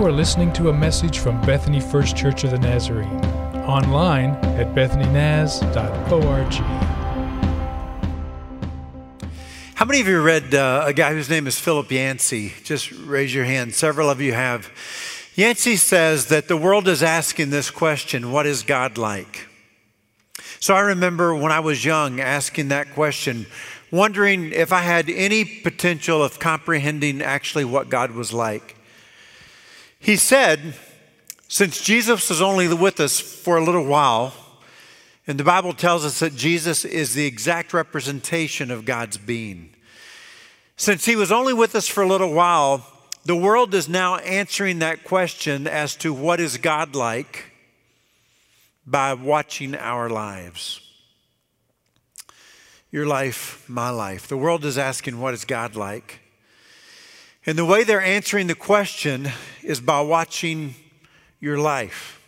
You are listening to a message from Bethany First Church of the Nazarene, online at bethanynaz.org. How many of you read uh, a guy whose name is Philip Yancey? Just raise your hand. Several of you have. Yancey says that the world is asking this question What is God like? So I remember when I was young asking that question, wondering if I had any potential of comprehending actually what God was like. He said, since Jesus was only with us for a little while, and the Bible tells us that Jesus is the exact representation of God's being. Since he was only with us for a little while, the world is now answering that question as to what is God like by watching our lives. Your life, my life. The world is asking, What is God like? And the way they're answering the question is by watching your life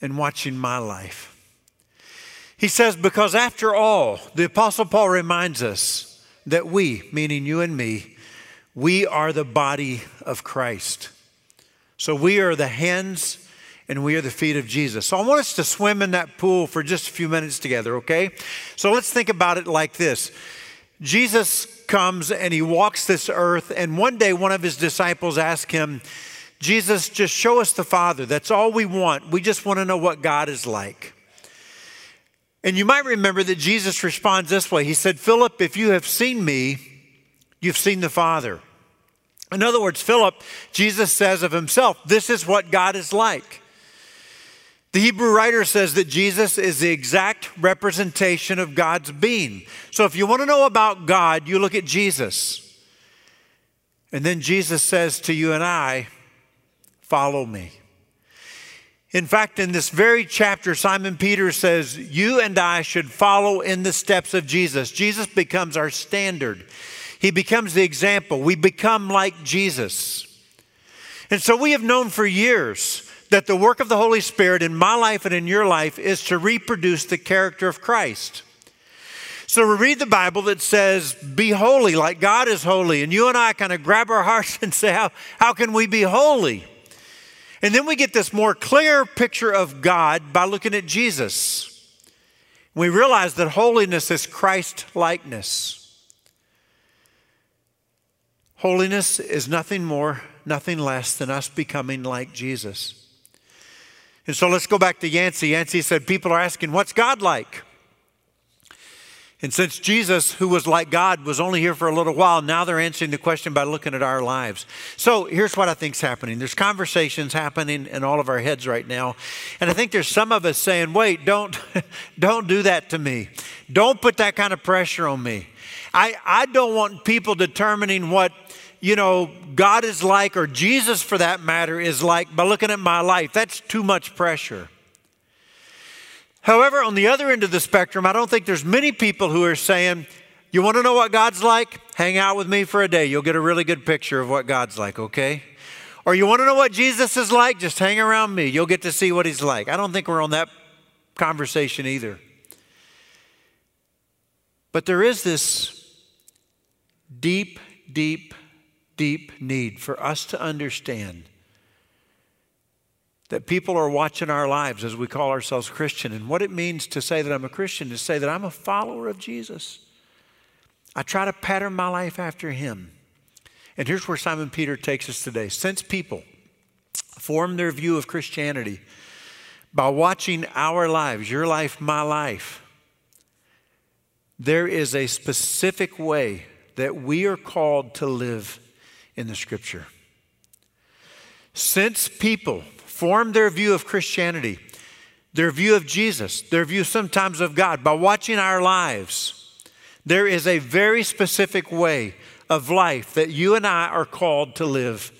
and watching my life. He says, Because after all, the Apostle Paul reminds us that we, meaning you and me, we are the body of Christ. So we are the hands and we are the feet of Jesus. So I want us to swim in that pool for just a few minutes together, okay? So let's think about it like this Jesus comes and he walks this earth, and one day one of his disciples asked him, Jesus, just show us the Father. That's all we want. We just want to know what God is like. And you might remember that Jesus responds this way He said, Philip, if you have seen me, you've seen the Father. In other words, Philip, Jesus says of himself, This is what God is like. The Hebrew writer says that Jesus is the exact representation of God's being. So if you want to know about God, you look at Jesus. And then Jesus says to you and I, Follow me. In fact, in this very chapter, Simon Peter says, You and I should follow in the steps of Jesus. Jesus becomes our standard, He becomes the example. We become like Jesus. And so we have known for years that the work of the Holy Spirit in my life and in your life is to reproduce the character of Christ. So we read the Bible that says, Be holy like God is holy. And you and I kind of grab our hearts and say, How, how can we be holy? And then we get this more clear picture of God by looking at Jesus. We realize that holiness is Christ likeness. Holiness is nothing more, nothing less than us becoming like Jesus. And so let's go back to Yancey. Yancey said, People are asking, What's God like? And since Jesus, who was like God, was only here for a little while, now they're answering the question by looking at our lives. So here's what I think's happening. There's conversations happening in all of our heads right now. And I think there's some of us saying, wait, don't, don't do that to me. Don't put that kind of pressure on me. I, I don't want people determining what you know, God is like, or Jesus for that matter, is like by looking at my life. That's too much pressure. However, on the other end of the spectrum, I don't think there's many people who are saying, You want to know what God's like? Hang out with me for a day. You'll get a really good picture of what God's like, okay? Or you want to know what Jesus is like? Just hang around me. You'll get to see what he's like. I don't think we're on that conversation either. But there is this deep, deep deep need for us to understand that people are watching our lives as we call ourselves Christian. And what it means to say that I'm a Christian is to say that I'm a follower of Jesus. I try to pattern my life after him. And here's where Simon Peter takes us today. Since people form their view of Christianity by watching our lives, your life, my life, there is a specific way that we are called to live in the scripture. Since people form their view of Christianity, their view of Jesus, their view sometimes of God, by watching our lives, there is a very specific way of life that you and I are called to live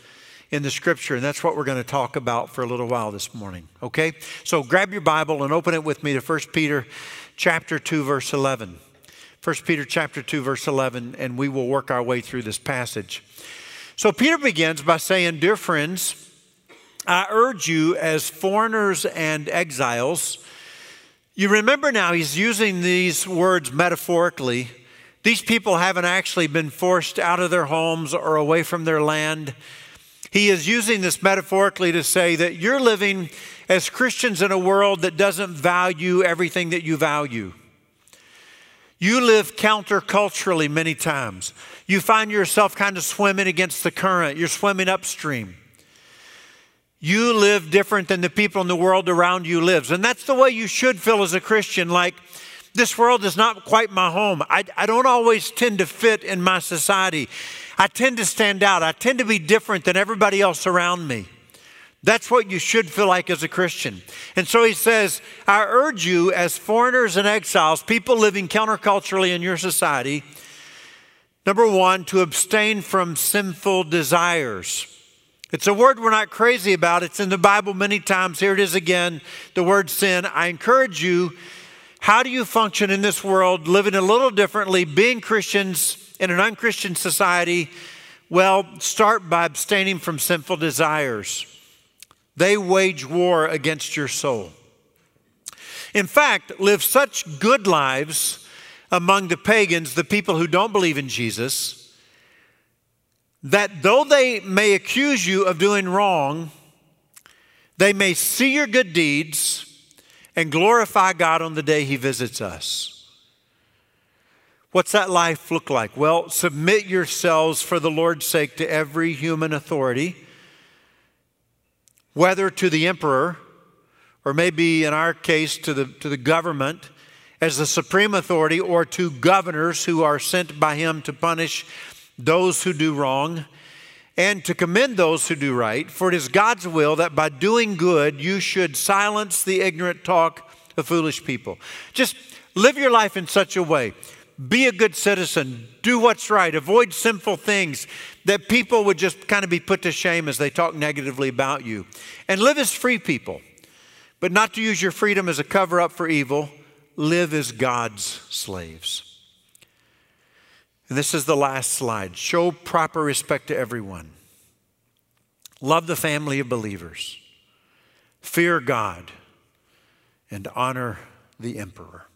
in the scripture. And that's what we're going to talk about for a little while this morning. Okay? So grab your Bible and open it with me to 1 Peter chapter 2, verse 11. 1 Peter chapter 2, verse 11, and we will work our way through this passage. So Peter begins by saying, Dear friends, I urge you as foreigners and exiles. You remember now, he's using these words metaphorically. These people haven't actually been forced out of their homes or away from their land. He is using this metaphorically to say that you're living as Christians in a world that doesn't value everything that you value. You live counterculturally many times. You find yourself kind of swimming against the current, you're swimming upstream. You live different than the people in the world around you lives. And that's the way you should feel as a Christian like this world is not quite my home. I, I don't always tend to fit in my society. I tend to stand out. I tend to be different than everybody else around me. That's what you should feel like as a Christian. And so he says, I urge you, as foreigners and exiles, people living counterculturally in your society, number one, to abstain from sinful desires. It's a word we're not crazy about. It's in the Bible many times. Here it is again the word sin. I encourage you how do you function in this world, living a little differently, being Christians in an unchristian society? Well, start by abstaining from sinful desires. They wage war against your soul. In fact, live such good lives among the pagans, the people who don't believe in Jesus, that though they may accuse you of doing wrong, they may see your good deeds and glorify God on the day He visits us. What's that life look like? Well, submit yourselves for the Lord's sake to every human authority whether to the emperor or maybe in our case to the, to the government as the supreme authority or to governors who are sent by him to punish those who do wrong and to commend those who do right. For it is God's will that by doing good you should silence the ignorant talk of foolish people. Just live your life in such a way. Be a good citizen. Do what's right. Avoid sinful things that people would just kind of be put to shame as they talk negatively about you. And live as free people, but not to use your freedom as a cover up for evil. Live as God's slaves. And this is the last slide. Show proper respect to everyone. Love the family of believers. Fear God and honor the emperor.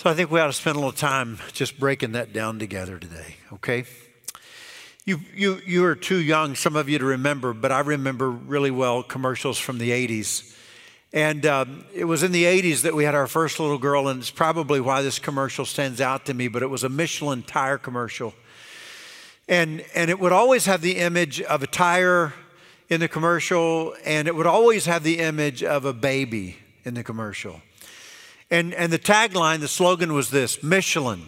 So I think we ought to spend a little time just breaking that down together today, okay? You, you, you are too young, some of you, to remember, but I remember really well commercials from the 80s. And um, it was in the 80s that we had our first little girl, and it's probably why this commercial stands out to me, but it was a Michelin tire commercial. And, and it would always have the image of a tire in the commercial, and it would always have the image of a baby in the commercial. And, and the tagline, the slogan was this Michelin,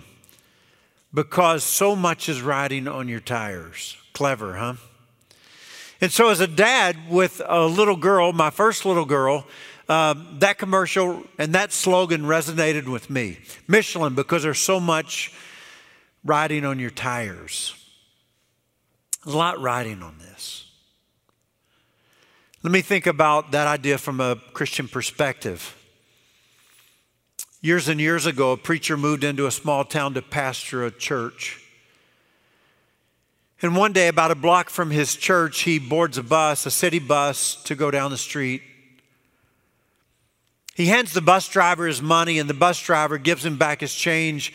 because so much is riding on your tires. Clever, huh? And so, as a dad with a little girl, my first little girl, um, that commercial and that slogan resonated with me. Michelin, because there's so much riding on your tires. There's a lot riding on this. Let me think about that idea from a Christian perspective. Years and years ago, a preacher moved into a small town to pastor a church. And one day, about a block from his church, he boards a bus, a city bus, to go down the street. He hands the bus driver his money, and the bus driver gives him back his change.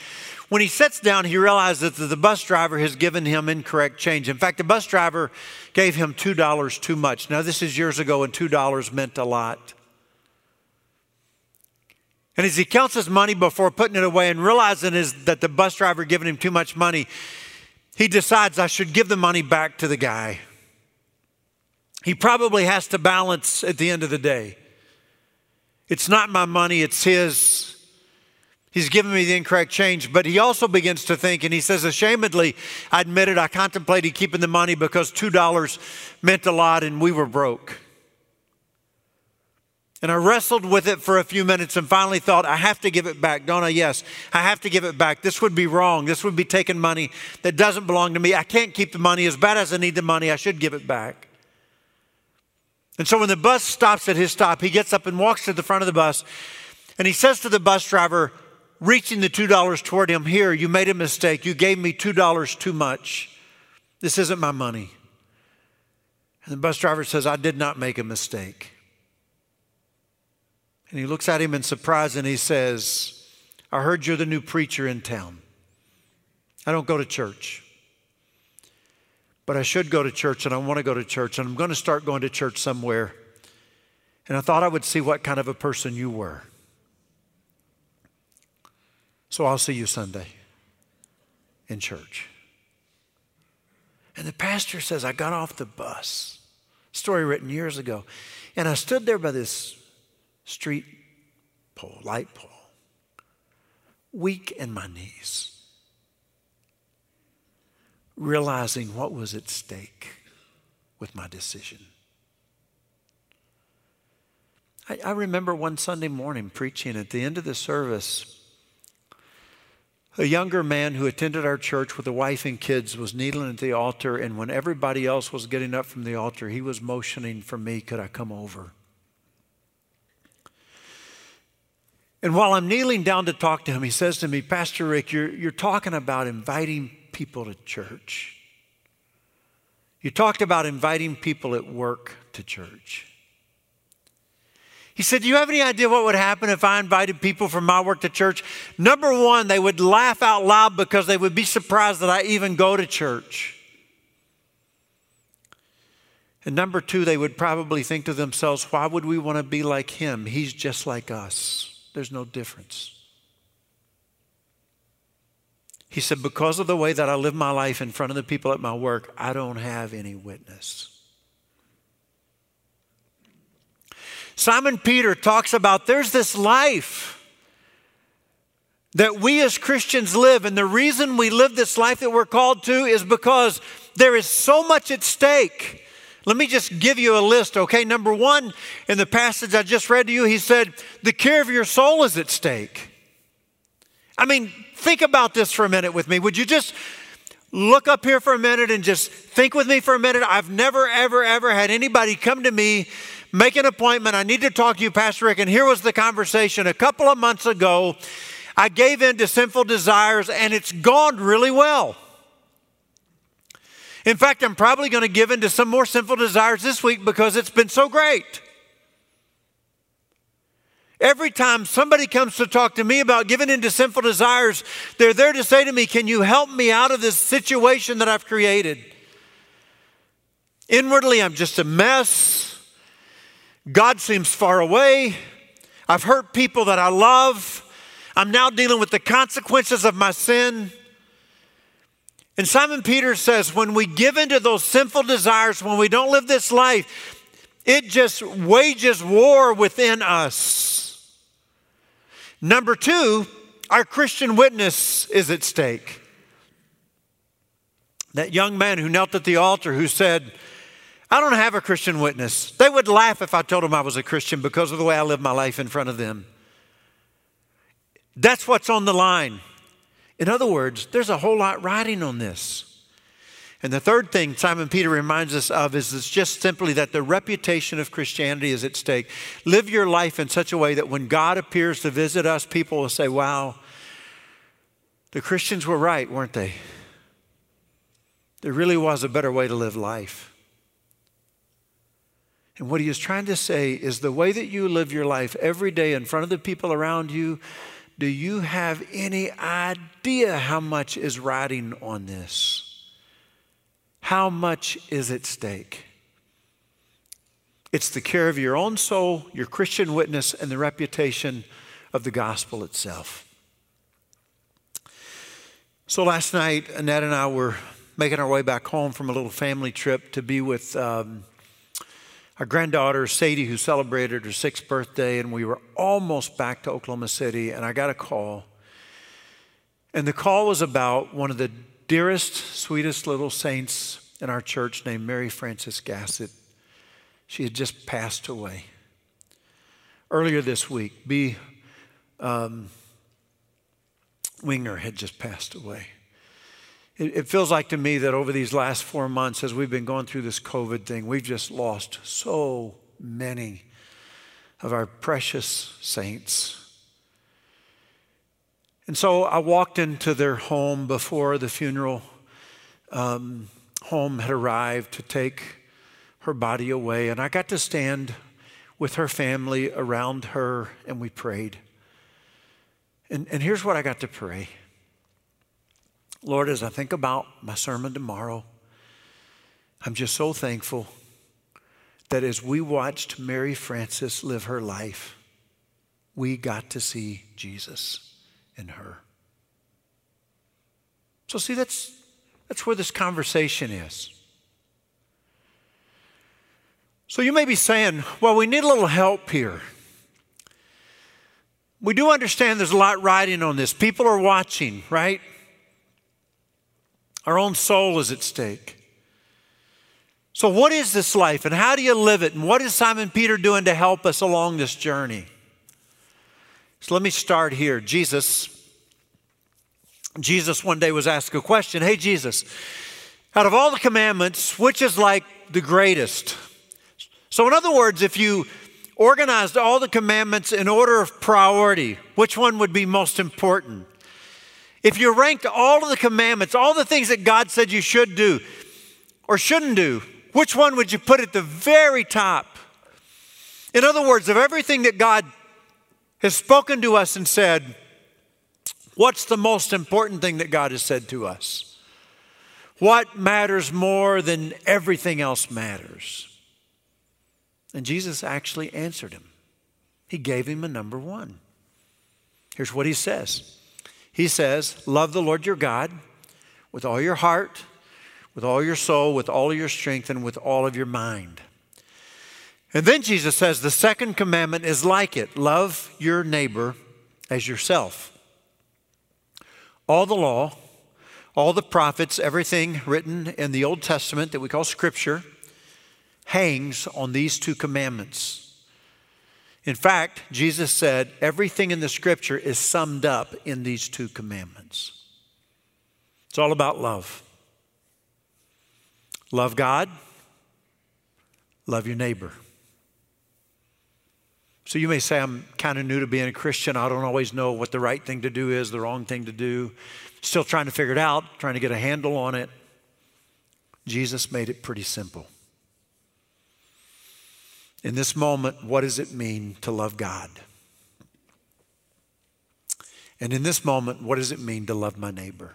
When he sits down, he realizes that the bus driver has given him incorrect change. In fact, the bus driver gave him $2 too much. Now, this is years ago, and $2 meant a lot. And as he counts his money before putting it away and realizing is that the bus driver giving him too much money, he decides I should give the money back to the guy. He probably has to balance at the end of the day. It's not my money, it's his. He's given me the incorrect change, but he also begins to think, and he says, ashamedly, I admit it, I contemplated keeping the money because $2 meant a lot and we were broke. And I wrestled with it for a few minutes and finally thought, I have to give it back, don't I? Yes, I have to give it back. This would be wrong. This would be taking money that doesn't belong to me. I can't keep the money. As bad as I need the money, I should give it back. And so when the bus stops at his stop, he gets up and walks to the front of the bus and he says to the bus driver, reaching the $2 toward him, Here, you made a mistake. You gave me $2 too much. This isn't my money. And the bus driver says, I did not make a mistake. And he looks at him in surprise and he says, I heard you're the new preacher in town. I don't go to church. but I should go to church and I want to go to church and I'm going to start going to church somewhere. And I thought I would see what kind of a person you were. So I'll see you Sunday in church. And the pastor says, I got off the bus. Story written years ago. And I stood there by this street pole, light pole, weak in my knees realizing what was at stake with my decision. I, I, remember one Sunday morning preaching at the end of the service. A younger man who attended our church with a wife and kids was kneeling at the altar, and when everybody else was getting up from the altar, he was motioning for me, Could I come over? And while I'm kneeling down to talk to him, he says to me, Pastor Rick, you're, you're talking about inviting people to church. You talked about inviting people at work to church. He said, Do you have any idea what would happen if I invited people from my work to church? Number one, they would laugh out loud because they would be surprised that I even go to church. And number two, they would probably think to themselves, Why would we want to be like him? He's just like us. There's no difference. He said, Because of the way that I live my life in front of the people at my work, I don't have any witness. Simon Peter talks about there's this life that we as Christians live, and the reason we live this life that we're called to is because there is so much at stake. Let me just give you a list, okay? Number one, in the passage I just read to you, he said, The care of your soul is at stake. I mean, think about this for a minute with me. Would you just look up here for a minute and just think with me for a minute? I've never, ever, ever had anybody come to me, make an appointment. I need to talk to you, Pastor Rick. And here was the conversation. A couple of months ago, I gave in to sinful desires, and it's gone really well. In fact, I'm probably going to give in to some more sinful desires this week because it's been so great. Every time somebody comes to talk to me about giving in to sinful desires, they're there to say to me, Can you help me out of this situation that I've created? Inwardly, I'm just a mess. God seems far away. I've hurt people that I love. I'm now dealing with the consequences of my sin. And Simon Peter says, when we give into those sinful desires, when we don't live this life, it just wages war within us. Number two, our Christian witness is at stake. That young man who knelt at the altar who said, I don't have a Christian witness. They would laugh if I told them I was a Christian because of the way I live my life in front of them. That's what's on the line. In other words, there's a whole lot riding on this. And the third thing Simon Peter reminds us of is it's just simply that the reputation of Christianity is at stake. Live your life in such a way that when God appears to visit us, people will say, Wow, the Christians were right, weren't they? There really was a better way to live life. And what he is trying to say is the way that you live your life every day in front of the people around you, do you have any idea how much is riding on this? How much is at stake? It's the care of your own soul, your Christian witness, and the reputation of the gospel itself. So last night, Annette and I were making our way back home from a little family trip to be with um, our granddaughter, Sadie, who celebrated her sixth birthday, and we were almost back to Oklahoma City, and I got a call. And the call was about one of the dearest, sweetest little saints in our church named Mary Frances Gassett. She had just passed away. Earlier this week, B. Um, Winger had just passed away. It, feels like to me that over these last four months, as we've been going through this COVID thing, we've just lost so many of our precious saints. And so I walked into their home before the funeral um, home had arrived to take her body away, and I got to stand with her family around her, and we prayed. And, and here's what I got to pray Lord, as I think about my sermon tomorrow, I'm just so thankful that as we watched Mary Frances live her life, we got to see Jesus in her. So, see, that's, that's where this conversation is. So, you may be saying, well, we need a little help here. We do understand there's a lot riding on this. People are watching, right? Our own soul is at stake. So, what is this life and how do you live it? And what is Simon Peter doing to help us along this journey? So, let me start here. Jesus, Jesus one day was asked a question Hey, Jesus, out of all the commandments, which is like the greatest? So, in other words, if you organized all the commandments in order of priority, which one would be most important? If you ranked all of the commandments, all the things that God said you should do or shouldn't do, which one would you put at the very top? In other words, of everything that God has spoken to us and said, what's the most important thing that God has said to us? What matters more than everything else matters? And Jesus actually answered him. He gave him a number one. Here's what he says He says, Love the Lord your God with all your heart, with all your soul, with all your strength, and with all of your mind. And then Jesus says, The second commandment is like it love your neighbor as yourself. All the law, all the prophets, everything written in the Old Testament that we call Scripture, hangs on these two commandments. In fact, Jesus said everything in the scripture is summed up in these two commandments. It's all about love. Love God, love your neighbor. So you may say, I'm kind of new to being a Christian. I don't always know what the right thing to do is, the wrong thing to do. Still trying to figure it out, trying to get a handle on it. Jesus made it pretty simple. In this moment, what does it mean to love God? And in this moment, what does it mean to love my neighbor?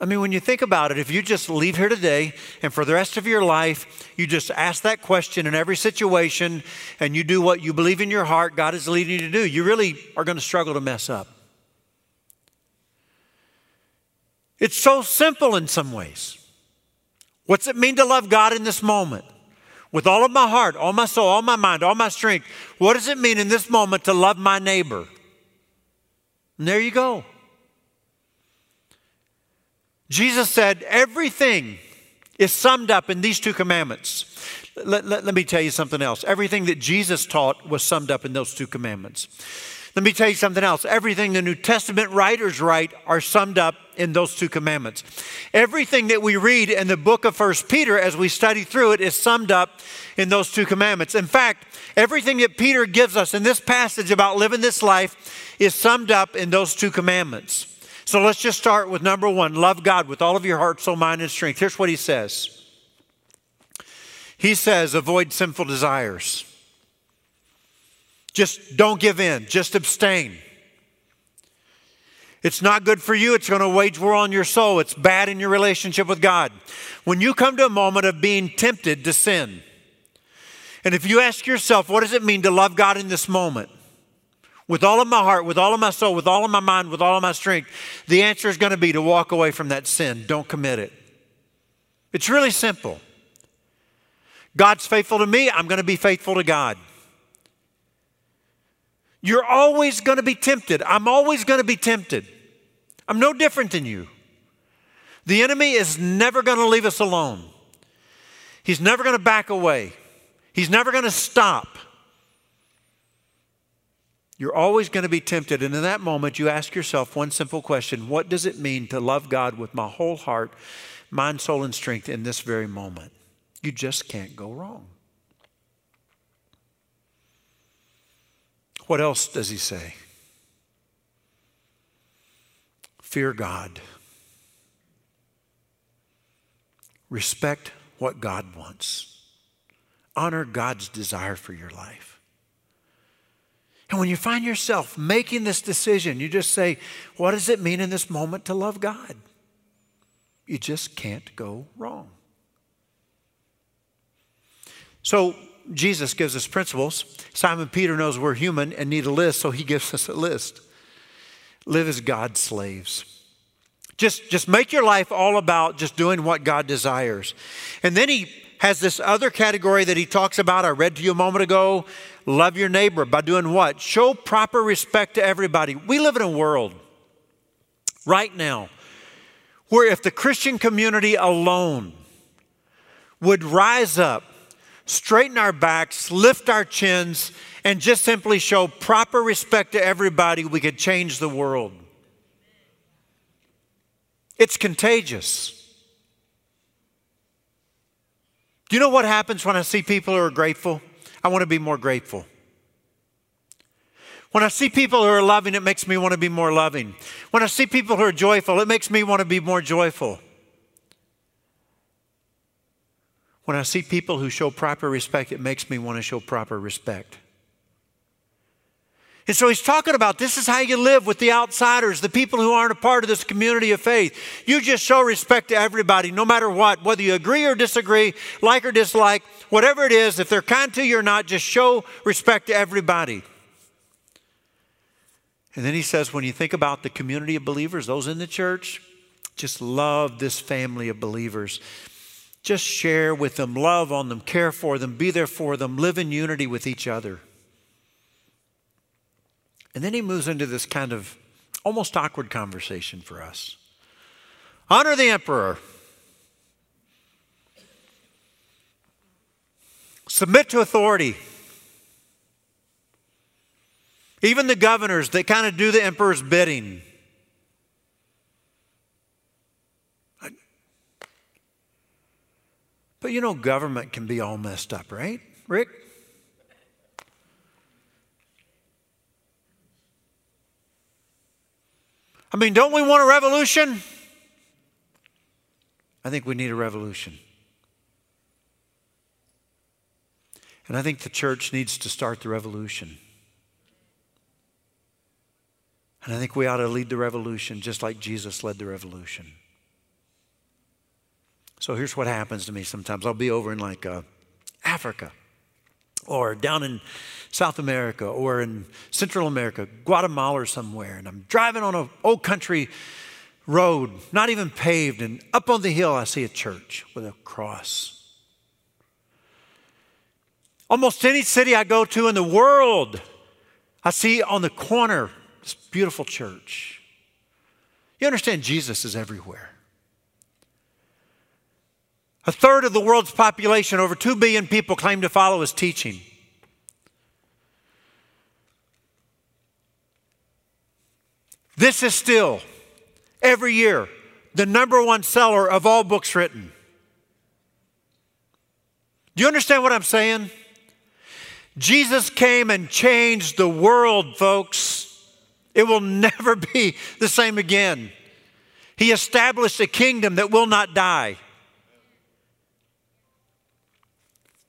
I mean, when you think about it, if you just leave here today and for the rest of your life, you just ask that question in every situation and you do what you believe in your heart God is leading you to do, you really are going to struggle to mess up. It's so simple in some ways. What's it mean to love God in this moment? With all of my heart, all my soul, all my mind, all my strength. What does it mean in this moment to love my neighbor? And there you go. Jesus said everything is summed up in these two commandments. Let, let, let, me tell you something else. Everything that Jesus taught was summed up in those two commandments. Let me tell you something else. Everything the New Testament writers write are summed up in those two commandments. Everything that we read in the book of First Peter as we study through it is summed up in those two commandments. In fact, everything that Peter gives us in this passage about living this life is summed up in those two commandments. So let's just start with number one love God with all of your heart, soul, mind, and strength. Here's what he says He says, avoid sinful desires. Just don't give in, just abstain. It's not good for you. It's going to wage war on your soul. It's bad in your relationship with God. When you come to a moment of being tempted to sin, and if you ask yourself, what does it mean to love God in this moment? With all of my heart, with all of my soul, with all of my mind, with all of my strength, the answer is going to be to walk away from that sin. Don't commit it. It's really simple. God's faithful to me, I'm going to be faithful to God. You're always going to be tempted. I'm always going to be tempted. I'm no different than you. The enemy is never going to leave us alone. He's never going to back away. He's never going to stop. You're always going to be tempted. And in that moment, you ask yourself one simple question What does it mean to love God with my whole heart, mind, soul, and strength in this very moment? You just can't go wrong. What else does he say? Fear God. Respect what God wants. Honor God's desire for your life. And when you find yourself making this decision, you just say, What does it mean in this moment to love God? You just can't go wrong. So, Jesus gives us principles. Simon Peter knows we're human and need a list, so he gives us a list. Live as God's slaves. Just, just make your life all about just doing what God desires. And then he has this other category that he talks about. I read to you a moment ago. Love your neighbor by doing what? Show proper respect to everybody. We live in a world right now where if the Christian community alone would rise up, straighten our backs, lift our chins, and just simply show proper respect to everybody, we could change the world. It's contagious. Do you know what happens when I see people who are grateful? I want to be more grateful. When I see people who are loving, it makes me want to be more loving. When I see people who are joyful, it makes me want to be more joyful. When I see people who show proper respect, it makes me want to show proper respect. And so he's talking about this is how you live with the outsiders, the people who aren't a part of this community of faith. You just show respect to everybody, no matter what, whether you agree or disagree, like or dislike, whatever it is, if they're kind to you or not, just show respect to everybody. And then he says, when you think about the community of believers, those in the church, just love this family of believers. Just share with them, love on them, care for them, be there for them, live in unity with each other. And then he moves into this kind of almost awkward conversation for us. Honor the emperor. Submit to authority. Even the governors, they kind of do the emperor's bidding. But you know, government can be all messed up, right, Rick? I mean, don't we want a revolution? I think we need a revolution. And I think the church needs to start the revolution. And I think we ought to lead the revolution just like Jesus led the revolution. So here's what happens to me sometimes. I'll be over in like uh, Africa or down in South America or in Central America, Guatemala or somewhere, and I'm driving on an old country road, not even paved, and up on the hill I see a church with a cross. Almost any city I go to in the world, I see on the corner this beautiful church. You understand, Jesus is everywhere. A third of the world's population, over 2 billion people, claim to follow his teaching. This is still, every year, the number one seller of all books written. Do you understand what I'm saying? Jesus came and changed the world, folks. It will never be the same again. He established a kingdom that will not die.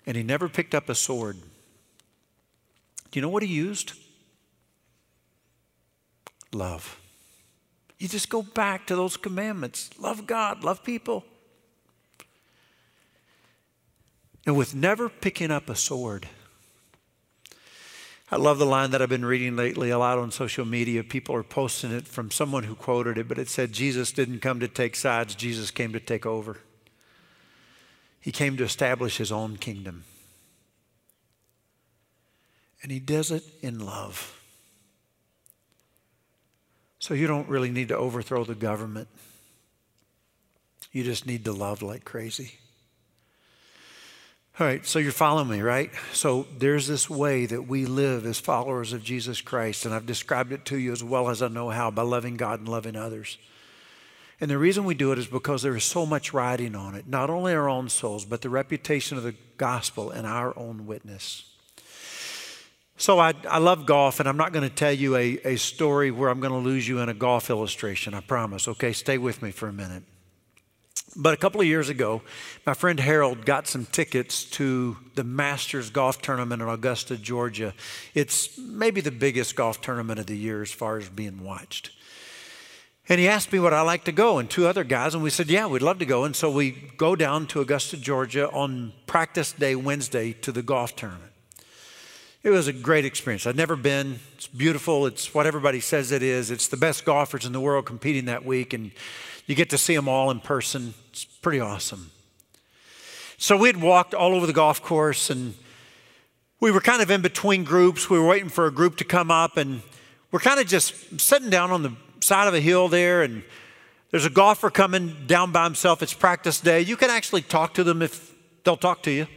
And he never picked up a sword. Do you know what he used? Love. You just go back to those commandments love God, love people. And with never picking up a sword. I love the line that I've been reading lately a lot on social media. People are posting it from someone who quoted it, but it said, Jesus didn't come to take sides, Jesus came to take over. He came to establish his own kingdom. And he does it in love. So you don't really need to overthrow the government. You just need to love like crazy. All right, so you're following me, right? So there's this way that we live as followers of Jesus Christ, and I've described it to you as well as I know how by loving God and loving others. And the reason we do it is because there is so much riding on it, not only our own souls, but the reputation of the gospel and our own witness. So I, I love golf, and I'm not going to tell you a, a story where I'm going to lose you in a golf illustration, I promise. Okay, stay with me for a minute. But a couple of years ago, my friend Harold got some tickets to the Masters Golf Tournament in Augusta, Georgia. It's maybe the biggest golf tournament of the year as far as being watched. And he asked me would I like to go, and two other guys, and we said, Yeah, we'd love to go. And so we go down to Augusta, Georgia on practice day Wednesday to the golf tournament. It was a great experience. I'd never been. It's beautiful. It's what everybody says it is. It's the best golfers in the world competing that week, and you get to see them all in person. It's pretty awesome. So we had walked all over the golf course, and we were kind of in between groups. We were waiting for a group to come up, and we're kind of just sitting down on the side of a hill there, and there's a golfer coming down by himself. It's practice day. You can actually talk to them if they'll talk to you.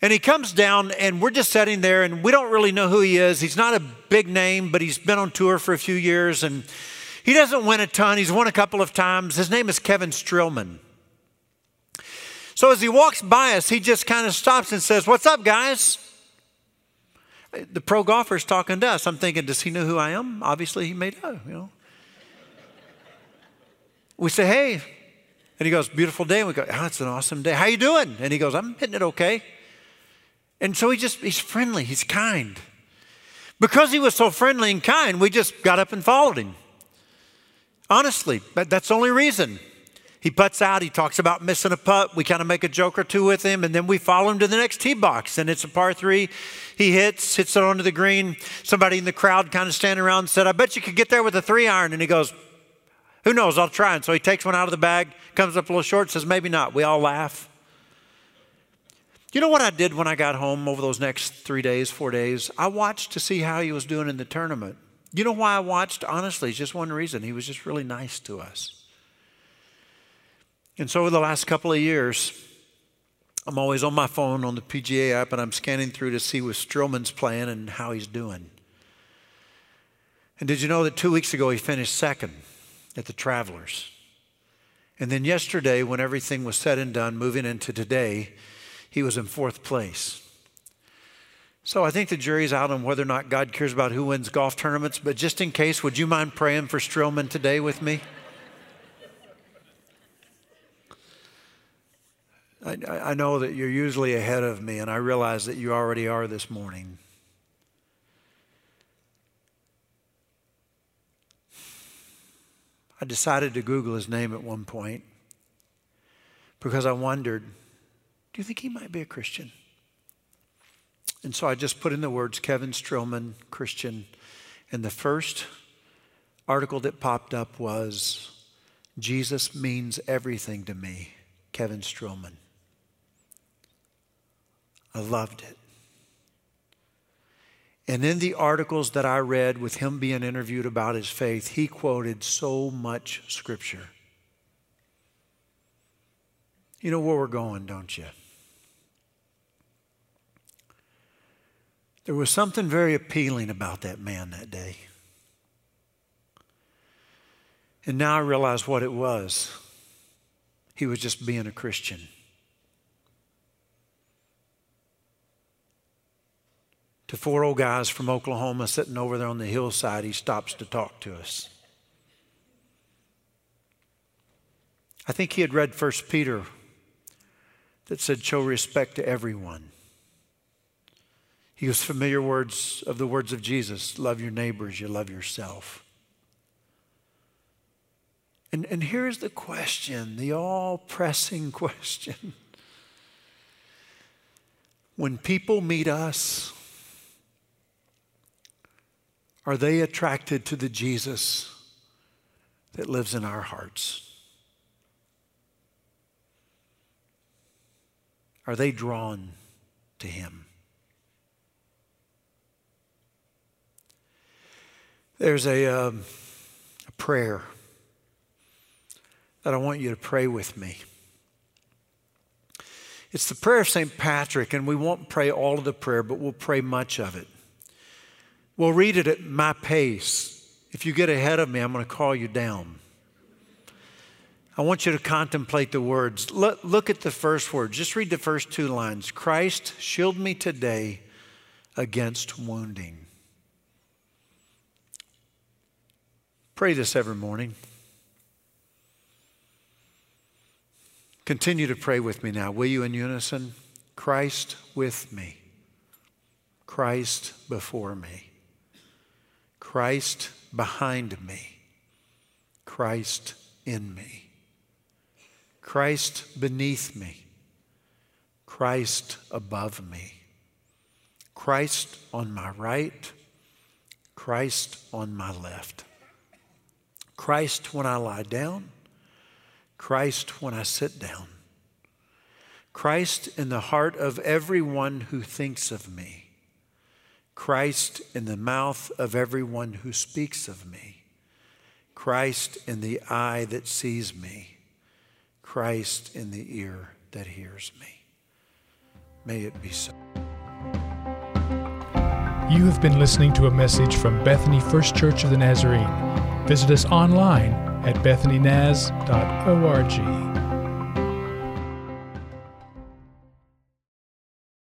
And he comes down, and we're just sitting there, and we don't really know who he is. He's not a big name, but he's been on tour for a few years, and he doesn't win a ton. He's won a couple of times. His name is Kevin Streelman. So as he walks by us, he just kind of stops and says, What's up, guys? The pro golfer's talking to us. I'm thinking, does he know who I am? Obviously, he may know, you know. We say, hey. And he goes, beautiful day. And we go, oh, it's an awesome day. How you doing? And he goes, I'm hitting it okay. And so he just, he's friendly, he's kind. Because he was so friendly and kind, we just got up and followed him. Honestly, that's the only reason. He puts out, he talks about missing a putt. We kind of make a joke or two with him, and then we follow him to the next tee box. And it's a par three. He hits, hits it onto the green. Somebody in the crowd kind of standing around said, I bet you could get there with a three iron. And he goes, Who knows? I'll try. And so he takes one out of the bag, comes up a little short, says, Maybe not. We all laugh. You know what I did when I got home over those next three days, four days? I watched to see how he was doing in the tournament. You know why I watched? Honestly, it's just one reason. He was just really nice to us. And so, over the last couple of years, I'm always on my phone on the PGA app and I'm scanning through to see what Streelman's playing and how he's doing. And did you know that two weeks ago he finished second at the Travelers? And then yesterday, when everything was said and done, moving into today, he was in fourth place. So I think the jury's out on whether or not God cares about who wins golf tournaments, but just in case, would you mind praying for Streelman today with me? I, I know that you're usually ahead of me, and I realize that you already are this morning. I decided to Google his name at one point because I wondered do you think he might be a Christian? And so I just put in the words Kevin Streelman, Christian, and the first article that popped up was Jesus means everything to me, Kevin Streelman. I loved it. And in the articles that I read with him being interviewed about his faith, he quoted so much scripture. You know where we're going, don't you? There was something very appealing about that man that day. And now I realize what it was. He was just being a Christian. To four old guys from Oklahoma sitting over there on the hillside, he stops to talk to us. I think he had read First Peter that said, Show respect to everyone. He was familiar words of the words of Jesus love your neighbors, you love yourself. And, and here's the question, the all pressing question. When people meet us, are they attracted to the Jesus that lives in our hearts? Are they drawn to Him? There's a, um, a prayer that I want you to pray with me. It's the prayer of St. Patrick, and we won't pray all of the prayer, but we'll pray much of it. We'll read it at my pace. If you get ahead of me, I'm going to call you down. I want you to contemplate the words. Look, look at the first word. Just read the first two lines. Christ, shield me today against wounding. Pray this every morning. Continue to pray with me now, will you, in unison? Christ with me, Christ before me. Christ behind me, Christ in me. Christ beneath me. Christ above me. Christ on my right. Christ on my left. Christ when I lie down. Christ when I sit down. Christ in the heart of everyone who thinks of me. Christ in the mouth of everyone who speaks of me. Christ in the eye that sees me. Christ in the ear that hears me. May it be so. You have been listening to a message from Bethany First Church of the Nazarene. Visit us online at bethanynaz.org.